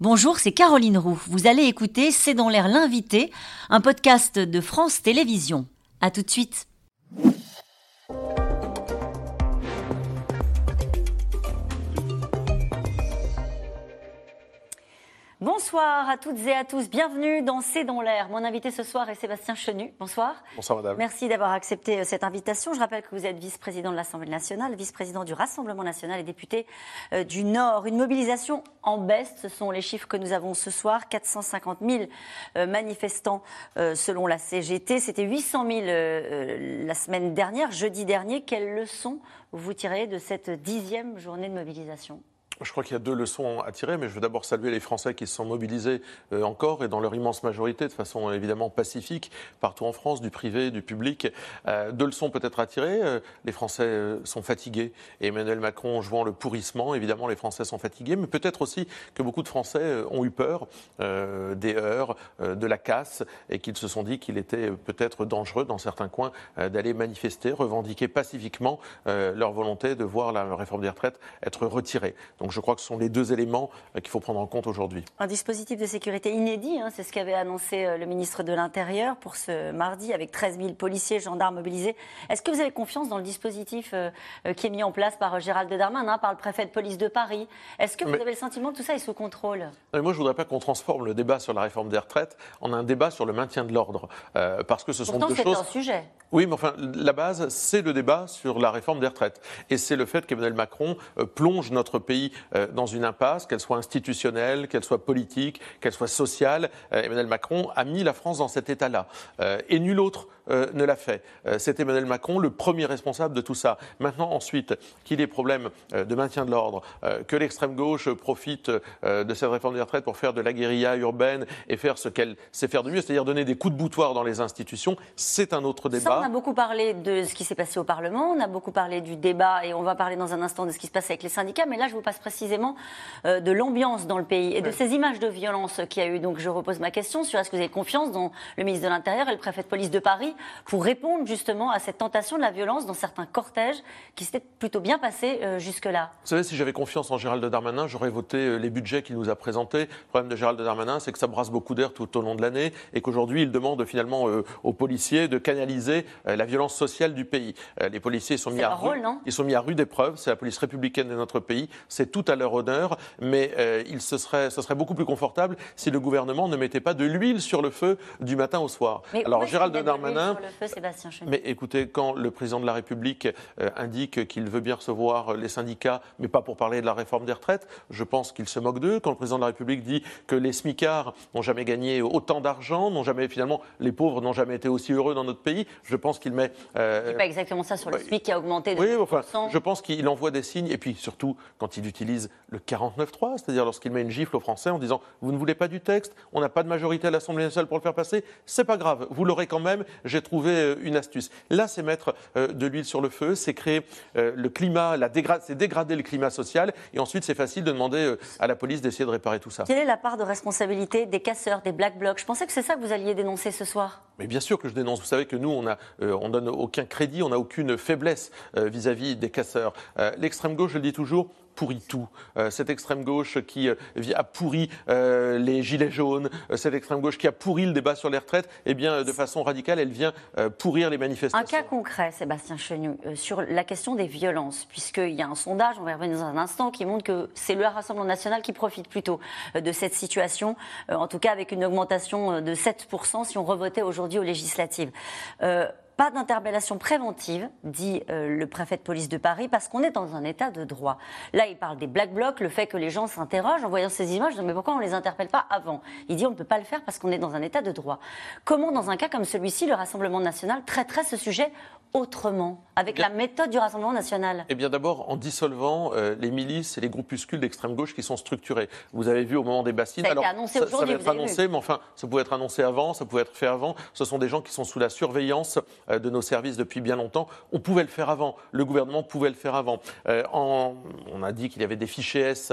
Bonjour, c'est Caroline Roux. Vous allez écouter C'est dans l'air l'invité, un podcast de France Télévisions. A tout de suite. Bonsoir à toutes et à tous. Bienvenue dans C'est dans l'air. Mon invité ce soir est Sébastien Chenu. Bonsoir. Bonsoir madame. Merci d'avoir accepté euh, cette invitation. Je rappelle que vous êtes vice-président de l'Assemblée nationale, vice-président du Rassemblement national et député euh, du Nord. Une mobilisation en baisse, ce sont les chiffres que nous avons ce soir. 450 000 euh, manifestants selon la CGT. C'était 800 000 la semaine dernière, jeudi dernier. Quelle leçon vous tirez de cette dixième journée de mobilisation? Je crois qu'il y a deux leçons à tirer, mais je veux d'abord saluer les Français qui se sont mobilisés euh, encore et dans leur immense majorité, de façon évidemment pacifique, partout en France, du privé, du public. Euh, deux leçons peut-être à tirer. Euh, les Français sont fatigués Emmanuel Macron jouant le pourrissement, évidemment les Français sont fatigués, mais peut-être aussi que beaucoup de Français ont eu peur des heures, de la casse et qu'ils se sont dit qu'il était peut-être dangereux dans certains coins d'aller manifester, revendiquer pacifiquement leur volonté de voir la réforme des retraites être retirée. Je crois que ce sont les deux éléments euh, qu'il faut prendre en compte aujourd'hui. Un dispositif de sécurité inédit, hein, c'est ce qu'avait annoncé euh, le ministre de l'Intérieur pour ce mardi, avec 13 000 policiers, gendarmes mobilisés. Est-ce que vous avez confiance dans le dispositif euh, qui est mis en place par Gérald Darmanin, par le préfet de police de Paris? Est-ce que vous avez le sentiment que tout ça est sous contrôle? Moi, je ne voudrais pas qu'on transforme le débat sur la réforme des retraites en un débat sur le maintien de l'ordre. parce que ce sont deux choses. c'est un sujet. Oui, mais enfin, la base, c'est le débat sur la réforme des retraites. Et c'est le fait qu'Emmanuel Macron plonge notre pays euh, dans une impasse, qu'elle soit institutionnelle, qu'elle soit politique, qu'elle soit sociale. Euh, Emmanuel Macron a mis la France dans cet état-là. Euh, et nul autre ne l'a fait. c'est Emmanuel Macron le premier responsable de tout ça. Maintenant, ensuite, qu'il y ait problème de maintien de l'ordre, que l'extrême gauche profite de cette réforme des retraites pour faire de la guérilla urbaine et faire ce qu'elle sait faire de mieux, c'est-à-dire donner des coups de boutoir dans les institutions, c'est un autre débat. Ça, on a beaucoup parlé de ce qui s'est passé au Parlement, on a beaucoup parlé du débat et on va parler dans un instant de ce qui se passe avec les syndicats, mais là, je vous passe précisément euh, de l'ambiance dans le pays et de ces images de violence qu'il y a eu. Donc je repose ma question sur est-ce que vous avez confiance dans le ministre de l'Intérieur et le préfet de police de Paris pour répondre justement à cette tentation de la violence dans certains cortèges qui s'étaient plutôt bien passés euh, jusque-là Vous savez, si j'avais confiance en Gérald Darmanin, j'aurais voté euh, les budgets qu'il nous a présentés. Le problème de Gérald Darmanin, c'est que ça brasse beaucoup d'air tout au long de l'année et qu'aujourd'hui, il demande finalement aux policiers de canaliser la violence sociale du pays. les policiers sont mis à rôle, non? ils sont mis à rude épreuve. C'est la police républicaine de notre pays. C'est tout à leur honneur, mais euh, il se serait, ce serait beaucoup plus confortable si le gouvernement ne mettait pas de l'huile sur le feu du matin au soir. Mais Alors Gérald Darmanin, feu, Sébastien mais écoutez, quand le président de la République euh, indique qu'il veut bien recevoir les syndicats, mais pas pour parler de la réforme des retraites, je pense qu'il se moque d'eux. Quand le président de la République dit que les smicards n'ont jamais gagné autant d'argent, n'ont jamais finalement les pauvres n'ont jamais été aussi heureux dans notre pays, je pense qu'il met. Euh, pas exactement ça sur le SMIC qui a augmenté de Oui, enfin, je pense qu'il envoie des signes et puis surtout quand il utilise le 49.3, c'est-à-dire lorsqu'il met une gifle aux Français en disant Vous ne voulez pas du texte, on n'a pas de majorité à l'Assemblée nationale pour le faire passer, c'est pas grave, vous l'aurez quand même, j'ai trouvé euh, une astuce. Là, c'est mettre euh, de l'huile sur le feu, c'est créer euh, le climat, c'est dégrader le climat social, et ensuite c'est facile de demander à la police d'essayer de réparer tout ça. Quelle est la part de responsabilité des casseurs, des black blocs? Je pensais que c'est ça que vous alliez dénoncer ce soir. Mais bien sûr que je dénonce. Vous savez que nous, on ne on donne aucun crédit, on n'a aucune faiblesse vis-à-vis des casseurs. L'extrême gauche, je le dis toujours, pourrit tout. Euh, cette extrême gauche qui euh, a pourri euh, les gilets jaunes, cette extrême gauche qui a pourri le débat sur les retraites, eh bien, de façon radicale, elle vient pourrir les manifestations. Un cas concret, Sébastien Chenu, sur la question des violences, puisqu'il y a un sondage, on va y revenir dans un instant, qui montre que c'est le Rassemblement national qui profite plutôt de cette situation, en tout cas avec une augmentation de 7% si on revotait aujourd'hui aux législatives. Pas d'interpellation préventive, dit euh, le préfet de police de Paris, parce qu'on est dans un état de droit. Là, il parle des black blocs, le fait que les gens s'interrogent en voyant ces images. Mais pourquoi on ne les interpelle pas avant? Il dit on ne peut pas le faire parce qu'on est dans un état de droit. Comment, dans un cas comme celui-ci, le Rassemblement national traiterait ce sujet autrement, avec la méthode du Rassemblement national Eh bien d'abord en dissolvant euh, les milices et les groupuscules d'extrême gauche qui sont structurés. Vous avez vu au moment des bassines. Ça a été annoncé aujourd'hui. Ça va être annoncé, mais enfin, ça pouvait être annoncé avant, ça pouvait être fait avant. Ce sont des gens qui sont sous la surveillance euh, de nos services depuis bien longtemps. On pouvait le faire avant. Le gouvernement pouvait le faire avant. Euh, on a dit qu'il y avait des fichiers S,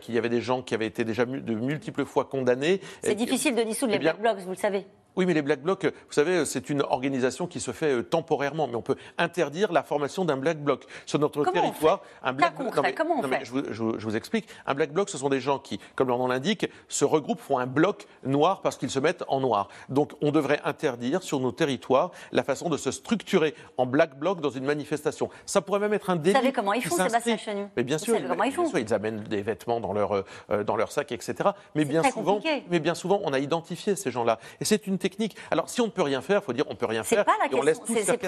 qu'il y avait des gens qui avaient été déjà de multiples fois condamnés. C'est difficile de dissoudre les eh Black Blocs, vous le savez. Oui, mais les Black Blocs, vous savez, c'est une organisation qui se fait temporairement, mais on peut interdire la formation d'un Black Bloc sur notre territoire. un Black Bloc. Comment on fait je, vous, je, vous, explique. Un Black Bloc, ce sont des gens qui, comme leur nom l'indique, se regroupent, font un bloc noir parce qu'ils se mettent en noir. Donc, on devrait interdire sur nos territoires la façon de se structurer en Black Bloc dans une manifestation. Ça pourrait même être un délit. Vous savez comment ils font, Sébastien Chenu Mais bien sûr, ils, font. ils amènent des vêtements dans leur, euh, dans leur sac, etc. Mais bien souvent, mais bien souvent, on a identifié ces gens-là. Et c'est une technique. Alors, si on ne peut rien faire, il faut dire on peut rien faire. Pas la question.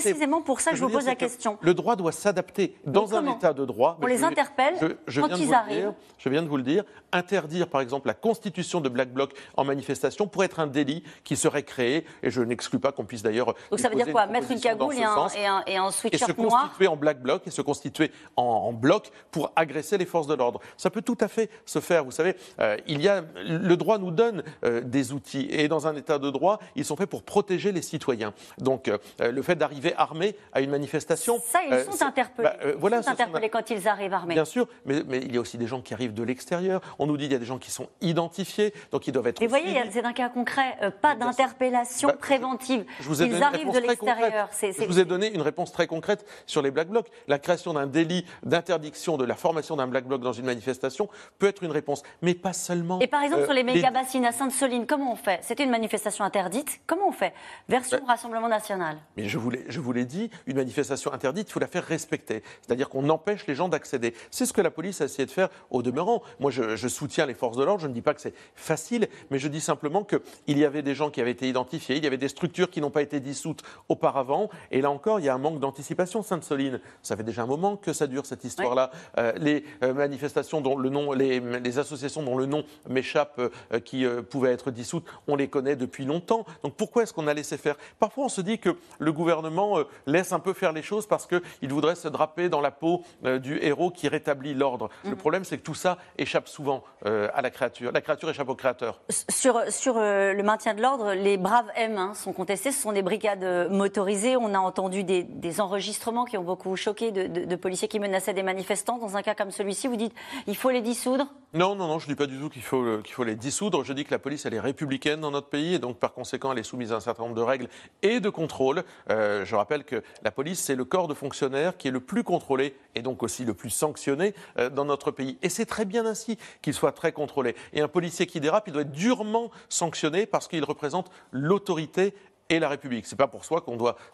C'est précisément pour ça que je vous pose la question. Le droit doit s'adapter dans un état de droit. On les interpelle quand ils arrivent. je viens de vous le dire. Interdire, par exemple, la constitution de Black Bloc en manifestation pourrait être un délit qui serait créé. Et je n'exclus pas qu'on puisse d'ailleurs. Donc ça veut dire quoi Mettre une cagoule et un, et, un, et un sweatshirt noir Et se constituer en Black Bloc et se constituer en, bloc pour agresser les forces de l'ordre. Ça peut tout à fait se faire. Vous savez, euh, il y a le droit nous donne euh, des outils et dans un état de droit, ils sont faits pour protéger les citoyens. Donc, euh, le fait d'arriver armé à une manifestation. Ça, ils sont interpellés. Bah, voilà, ils sont interpellés quand ils arrivent armés. Bien sûr, mais, mais, il y a aussi des gens qui arrivent de l'extérieur. On nous dit qu'il y a des gens qui sont identifiés, donc ils doivent être. Mais vous voyez, c'est un cas concret, pas d'interpellation bah, préventive. Je vous ai ils arrivent de l'extérieur. Je vous ai donné une réponse très concrète sur les Black Blocs. La création d'un délit d'interdiction de la formation d'un Black Bloc dans une manifestation peut être une réponse, mais pas seulement. Et par exemple, sur les méga bassines à Sainte-Soline, comment on fait? C'était une manifestation interdite. Comment on fait? Version bah, Rassemblement national. Mais je vous l'ai dit, une manifestation interdite, il faut la faire respecter. C'est-à-dire qu'on empêche les gens d'accéder. C'est ce que la police a essayé de faire au demeurant. Moi, je, soutiens les forces de l'ordre. Je ne dis pas que c'est facile, mais je dis simplement qu'il y avait des gens qui avaient été identifiés, il y avait des structures qui n'ont pas été dissoutes auparavant. Et là encore, il y a un manque d'anticipation. Sainte-Soline, ça fait déjà un moment que ça dure cette histoire-là. Euh, les euh, manifestations dont le nom, les, les associations dont le nom m'échappe, euh, qui pouvaient être dissoutes, on les connaît depuis longtemps. Donc pourquoi est-ce qu'on a laissé faire? Parfois on se dit que le gouvernement laisse un peu faire les choses parce qu'il voudrait se draper dans la peau du héros qui rétablit l'ordre. Le mhm. problème c'est que tout ça échappe souvent à la créature. La créature échappe au créateur. Sur, sur le maintien de l'ordre, les braves M hein, sont contestés. Ce sont des brigades motorisées. On a entendu des, enregistrements qui ont beaucoup choqué de, de, policiers qui menaçaient des manifestants. Dans un cas comme celui-ci, vous dites il faut les dissoudre? Non, non, non, je ne dis pas du tout qu'il faut, qu'il faut les dissoudre. Je dis que la police, elle est républicaine dans notre pays et donc par conséquent, elle est soumise à un certain nombre de règles et de contrôles. Euh, je rappelle que la police, c'est le corps de fonctionnaires qui est le plus contrôlé et donc aussi le plus sanctionné euh, dans notre pays. Et c'est très bien ainsi qu'il soit très contrôlé. Et un policier qui dérape, il doit être durement sanctionné parce qu'il représente l'autorité et la République. C'est pas pour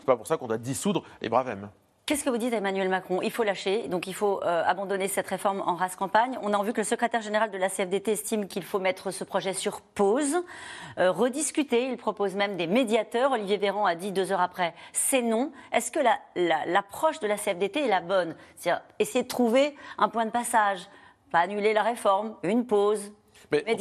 pas pour ça qu'on doit dissoudre les braves Qu'est-ce que vous dites Emmanuel Macron? Il faut lâcher, donc il faut euh, abandonner cette réforme en race campagne. On a vu que le secrétaire général de la CFDT estime qu'il faut mettre ce projet sur pause, euh, rediscuter. Il propose même des médiateurs. Olivier Véran a dit deux heures après, c'est non. Est-ce que l'approche de la CFDT est la bonne? C'est-à-dire essayer de trouver un point de passage, pas annuler la réforme, une pause, mais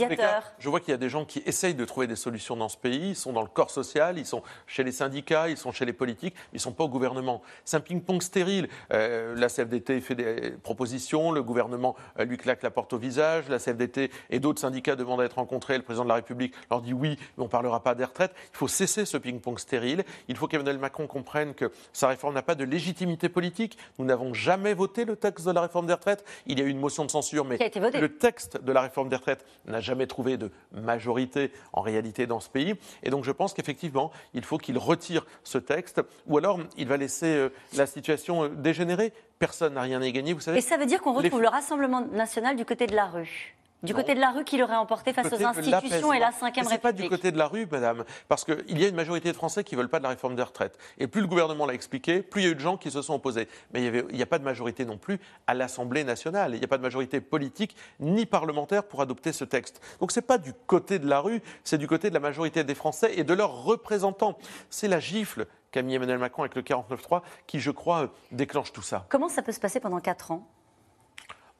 je vois qu'il y a des gens qui essayent de trouver des solutions dans ce pays. Ils sont dans le corps social, ils sont chez les syndicats, ils sont chez les politiques, mais ils ne sont pas au gouvernement. C'est un ping-pong stérile. Euh, la CFDT fait des propositions, le gouvernement euh, lui claque la porte au visage, la CFDT et d'autres syndicats demandent à être rencontrés, le président de la République leur dit oui, mais on ne parlera pas des retraites. Il faut cesser ce ping-pong stérile. Il faut qu'Emmanuel Macron comprenne que sa réforme n'a pas de légitimité politique. Nous n'avons jamais voté le texte de la réforme des retraites. Il y a eu une motion de censure, mais le texte de la réforme des retraites n'a jamais trouvé de majorité en réalité dans ce pays. Et donc je pense qu'effectivement, il faut qu'il retire ce texte, ou alors il va laisser euh, la situation euh, dégénérer. Personne n'a rien à y gagner, vous savez. Et ça veut dire qu'on retrouve le Rassemblement national du côté de la rue du côté de la rue qui l'aurait emporté face aux institutions et la Cinquième République. Ce n'est pas du côté de la rue, madame, parce qu'il y a une majorité de Français qui ne veulent pas de la réforme des retraites. Et plus le gouvernement l'a expliqué, plus il y a eu de gens qui se sont opposés. Mais il n'y a pas de majorité non plus à l'Assemblée nationale. Il n'y a pas de majorité politique ni parlementaire pour adopter ce texte. Donc ce n'est pas du côté de la rue, c'est du côté de la majorité des Français et de leurs représentants. C'est la gifle qu'a mis Emmanuel Macron avec le 49-3 qui, je crois, déclenche tout ça. Comment ça peut se passer pendant 4 ans?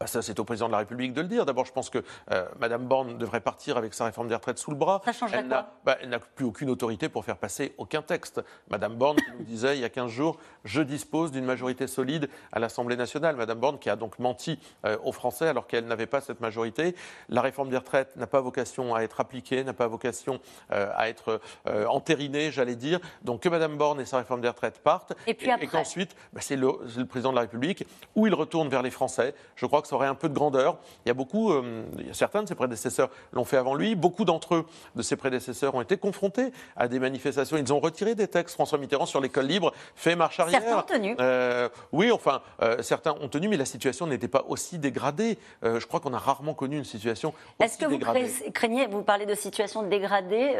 Bah, ça, c'est au président de la République de le dire. D'abord, je pense que euh, Mme Borne devrait partir avec sa réforme des retraites sous le bras. Ça change elle n'a, bah, Elle n'a plus aucune autorité pour faire passer aucun texte. Mme Borne nous disait il y a 15 jours je dispose d'une majorité solide à l'Assemblée nationale. Mme Borne qui a donc menti euh, aux Français alors qu'elle n'avait pas cette majorité. La réforme des retraites n'a pas vocation à être appliquée, n'a pas vocation euh, à être entérinée, j'allais dire. Donc que Mme Borne et sa réforme des retraites partent. Et, puis et, qu'ensuite, bah, c'est le, le président de la République où il retourne vers les Français. Je crois que aurait un peu de grandeur. Il y a beaucoup, euh, certains de ses prédécesseurs l'ont fait avant lui. Beaucoup d'entre eux, de ses prédécesseurs, ont été confrontés à des manifestations. Ils ont retiré des textes. François Mitterrand sur l'école libre fait marche arrière. Certains ont tenu. oui, enfin, certains ont tenu, mais la situation n'était pas aussi dégradée. je crois qu'on a rarement connu une situation aussi dégradée. Est-ce que vous craignez, vous parlez de situation dégradée,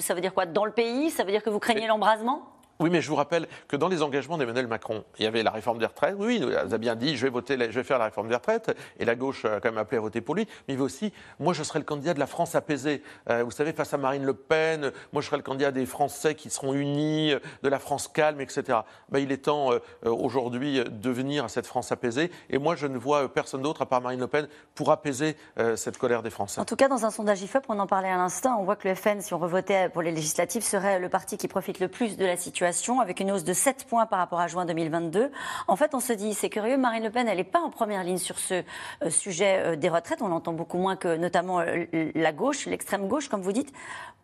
ça veut dire quoi? Dans le pays Ça veut dire que vous craignez l'embrasement? Oui, mais je vous rappelle que dans les engagements d'Emmanuel Macron, il y avait la réforme des retraites. Oui, il a bien dit, je vais, faire la réforme des retraites. Et la gauche a quand même appelé à voter pour lui. Mais il veut aussi, moi, je serai le candidat de la France apaisée. Euh, vous savez, face à Marine Le Pen, moi, je serai le candidat des Français qui seront unis, de la France calme, etc. Il est temps euh, aujourd'hui de venir à cette France apaisée. Et moi, je ne vois personne d'autre, à part Marine Le Pen, pour apaiser euh, cette colère des Français. En tout cas, dans un sondage IFOP, on en parlait à l'instant, on voit que le FN, si on revotait pour les législatives, serait le parti qui profite le plus de la situation, avec une hausse de de 7 points par rapport à juin 2022. En fait, on se dit, c'est curieux, Marine Le Pen, elle n'est pas en première ligne sur ce euh, sujet euh, des retraites. On l'entend beaucoup moins que notamment euh, la gauche, l'extrême gauche, comme vous dites.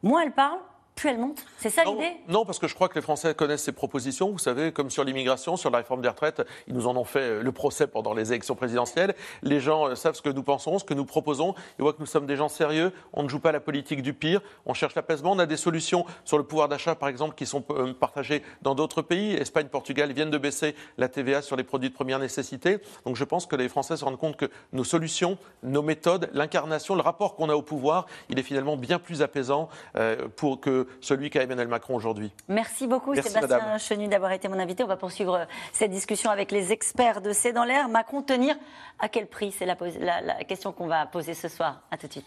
Moins elle parle, plus elle monte C'est ça l'idée Non, parce que je crois que les Français connaissent ces propositions. Vous savez, comme sur l'immigration, sur la réforme des retraites, ils nous en ont fait euh, le procès pendant les élections présidentielles. Les gens euh, savent ce que nous pensons, ce que nous proposons. Ils voient que nous sommes des gens sérieux. On ne joue pas la politique du pire. On cherche l'apaisement. On a des solutions sur le pouvoir d'achat, par exemple, qui sont euh, partagées dans d'autres pays. Espagne, Portugal viennent de baisser la TVA sur les produits de première nécessité. Donc je pense que les Français se rendent compte que nos solutions, nos méthodes, l'incarnation, le rapport qu'on a au pouvoir, il est finalement bien plus apaisant pour que celui qu'a Emmanuel Macron aujourd'hui. Merci beaucoup Sébastien Chenu d'avoir été mon invité. On va poursuivre euh, cette discussion avec les experts de C'est dans l'air. Macron tenir à quel prix? C'est la, la question qu'on va poser ce soir. À tout de suite.